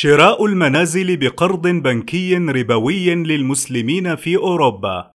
شراء المنازل بقرض بنكي ربوي للمسلمين في أوروبا.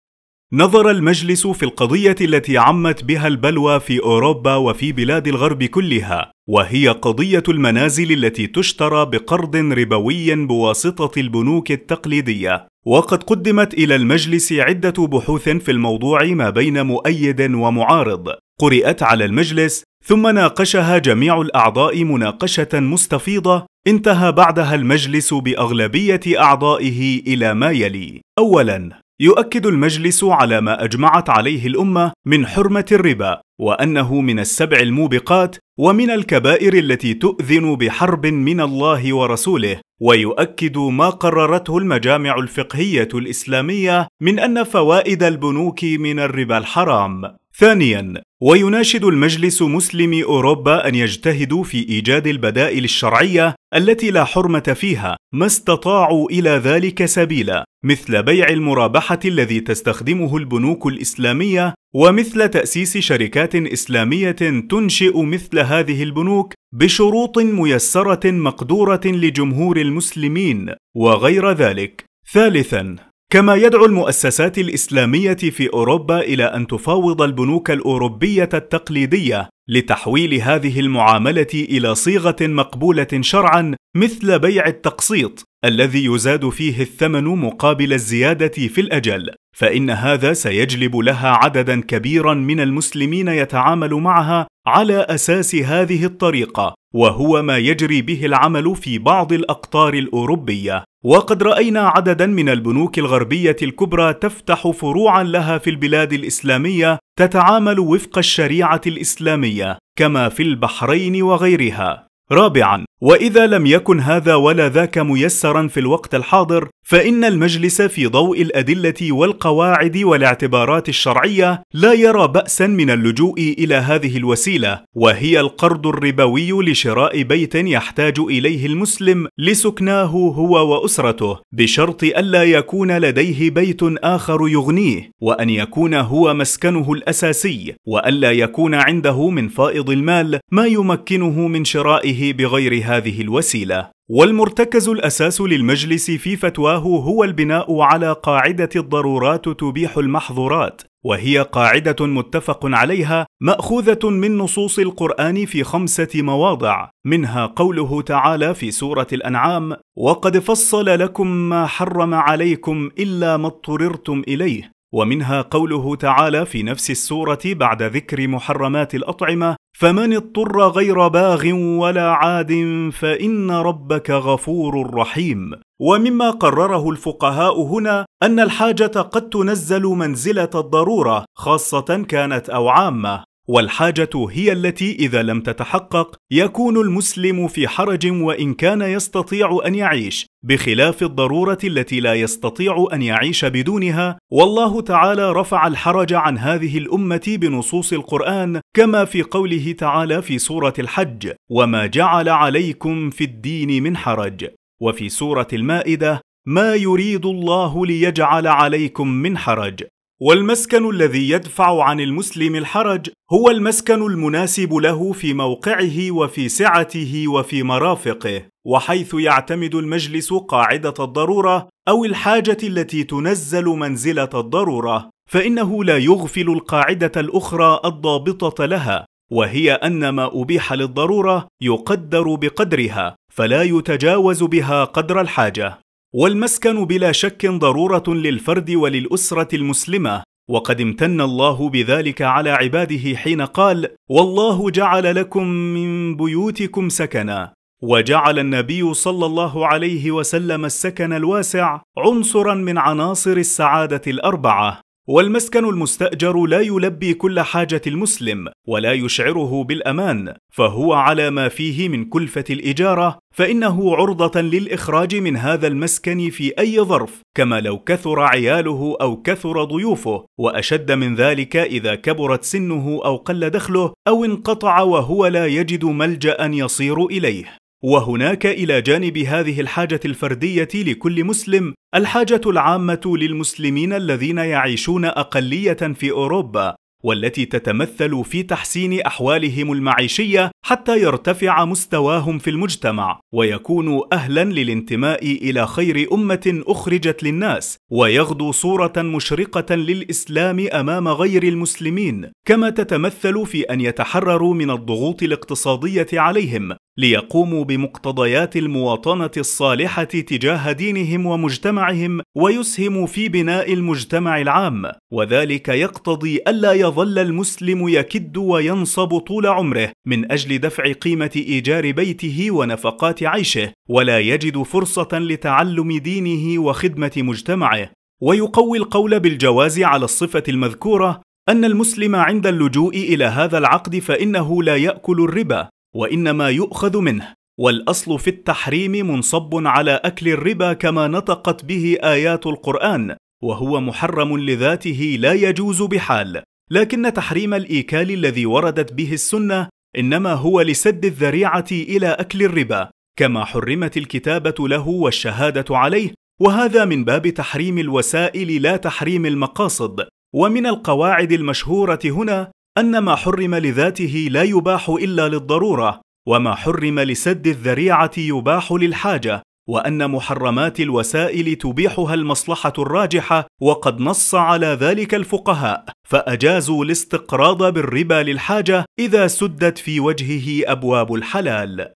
نظر المجلس في القضية التي عمت بها البلوى في أوروبا وفي بلاد الغرب كلها وهي قضية المنازل التي تشترى بقرض ربوي بواسطة البنوك التقليدية. وقد قدمت إلى المجلس عدة بحوث في الموضوع ما بين مؤيد ومعارض. قرات على المجلس ثم ناقشها جميع الأعضاء مناقشة مستفيضة انتهى بعدها المجلس بأغلبية أعضائه إلى ما يلي. اولا يؤكد المجلس على ما أجمعت عليه الأمة من حرمة الربا وأنه من السبع الموبقات ومن الكبائر التي تؤذن بحرب من الله ورسوله ويؤكد ما قررته المجامع الفقهية الإسلامية من أن فوائد البنوك من الربا الحرام. ثانيا ويناشد المجلس مسلمي أوروبا أن يجتهدوا في إيجاد البدائل الشرعية التي لا حرمة فيها ما استطاعوا إلى ذلك سبيلا مثل بيع المرابحة الذي تستخدمه البنوك الإسلامية ومثل تأسيس شركات إسلامية تنشئ مثل هذه البنوك بشروط ميسرة مقدورة لجمهور المسلمين وغير ذلك. ثالثا كما يدعو المؤسسات الإسلامية في أوروبا إلى أن تفاوض البنوك الأوروبية التقليدية لتحويل هذه المعاملة إلى صيغة مقبولة شرعا مثل بيع التقسيط. الذي يزاد فيه الثمن مقابل الزيادة في الأجل فإن هذا سيجلب لها عددا كبيرا من المسلمين يتعامل معها على أساس هذه الطريقة وهو ما يجري به العمل في بعض الأقطار الأوروبية. وقد رأينا عددا من البنوك الغربية الكبرى تفتح فروعا لها في البلاد الإسلامية تتعامل وفق الشريعة الإسلامية كما في البحرين وغيرها. رابعا وإذا لم يكن هذا ولا ذاك ميسرا في الوقت الحاضر فإن المجلس في ضوء الأدلة والقواعد والاعتبارات الشرعية لا يرى بأسا من اللجوء إلى هذه الوسيلة وهي القرض الربوي لشراء بيت يحتاج إليه المسلم لسكناه هو وأسرته بشرط ألا يكون لديه بيت آخر يغنيه وأن يكون هو مسكنه الأساسي وألا يكون عنده من فائض المال ما يمكنه من شرائه بغير هذه الوسيلة. والمرتكز الأساس للمجلس في فتواه هو البناء على قاعدة الضرورات تبيح المحظورات وهي قاعدة متفق عليها مأخوذة من نصوص القرآن في خمسة مواضع منها قوله تعالى في سورة الأنعام وقد فصل لكم ما حرم عليكم إلا ما اضطررتم إليه ومنها قوله تعالى في نفس السورة بعد ذكر محرمات الأطعمة فمن اضطر غير باغ ولا عاد فإن ربك غفور رحيم. ومما قرره الفقهاء هنا أن الحاجة قد تنزل منزلة الضرورة خاصة كانت أو عامة. والحاجة هي التي إذا لم تتحقق يكون المسلم في حرج وإن كان يستطيع أن يعيش بخلاف الضرورة التي لا يستطيع أن يعيش بدونها. والله تعالى رفع الحرج عن هذه الأمة بنصوص القرآن كما في قوله تعالى في سورة الحج وما جعل عليكم في الدين من حرج وفي سورة المائدة ما يريد الله ليجعل عليكم من حرج والمسكن الذي يدفع عن المسلم الحرج هو المسكن المناسب له في موقعه وفي سعته وفي مرافقه وحيث يعتمد المجلس قاعدة الضرورة أو الحاجة التي تنزل منزلة الضرورة فإنه لا يغفل القاعدة الأخرى الضابطة لها وهي أن ما أبيح للضرورة يقدر بقدرها فلا يتجاوز بها قدر الحاجة. والمسكن بلا شك ضرورة للفرد وللأسرة المسلمة وقد امتن الله بذلك على عباده حين قال والله جعل لكم من بيوتكم سكنا وجعل النبي صلى الله عليه وسلم السكن الواسع عنصرا من عناصر السعادة الأربعة. والمسكن المستأجر لا يلبي كل حاجة المسلم ولا يشعره بالأمان فهو على ما فيه من كلفة الإجارة فإنه عرضة للإخراج من هذا المسكن في أي ظرف كما لو كثر عياله أو كثر ضيوفه وأشد من ذلك إذا كبرت سنه أو قل دخله أو انقطع وهو لا يجد ملجأ يصير إليه. وهناك إلى جانب هذه الحاجة الفردية لكل مسلم الحاجة العامة للمسلمين الذين يعيشون أقلية في أوروبا والتي تتمثل في تحسين أحوالهم المعيشية حتى يرتفع مستواهم في المجتمع ويكونوا أهلا للانتماء إلى خير أمة أخرجت للناس ويغدو صورة مشرقة للإسلام أمام غير المسلمين كما تتمثل في أن يتحرروا من الضغوط الاقتصادية عليهم ليقوموا بمقتضيات المواطنة الصالحة تجاه دينهم ومجتمعهم ويسهموا في بناء المجتمع العام. وذلك يقتضي ألا يظل المسلم يكد وينصب طول عمره من أجل دفع قيمة إيجار بيته ونفقات عيشه ولا يجد فرصة لتعلم دينه وخدمة مجتمعه. ويقوي القول بالجواز على الصفة المذكورة أن المسلم عند اللجوء إلى هذا العقد فإنه لا يأكل الربا. وإنما يؤخذ منه والأصل في التحريم منصب على أكل الربا كما نطقت به آيات القرآن وهو محرم لذاته لا يجوز بحال. لكن تحريم الإيكال الذي وردت به السنة إنما هو لسد الذريعة إلى أكل الربا كما حرمت الكتابة له والشهادة عليه وهذا من باب تحريم الوسائل لا تحريم المقاصد. ومن القواعد المشهورة هنا أن ما حرم لذاته لا يباح إلا للضرورة وما حرم لسد الذريعة يباح للحاجة وأن محرمات الوسائل تبيحها المصلحة الراجحة وقد نص على ذلك الفقهاء فأجازوا الاستقراض بالربا للحاجة إذا سدت في وجهه أبواب الحلال.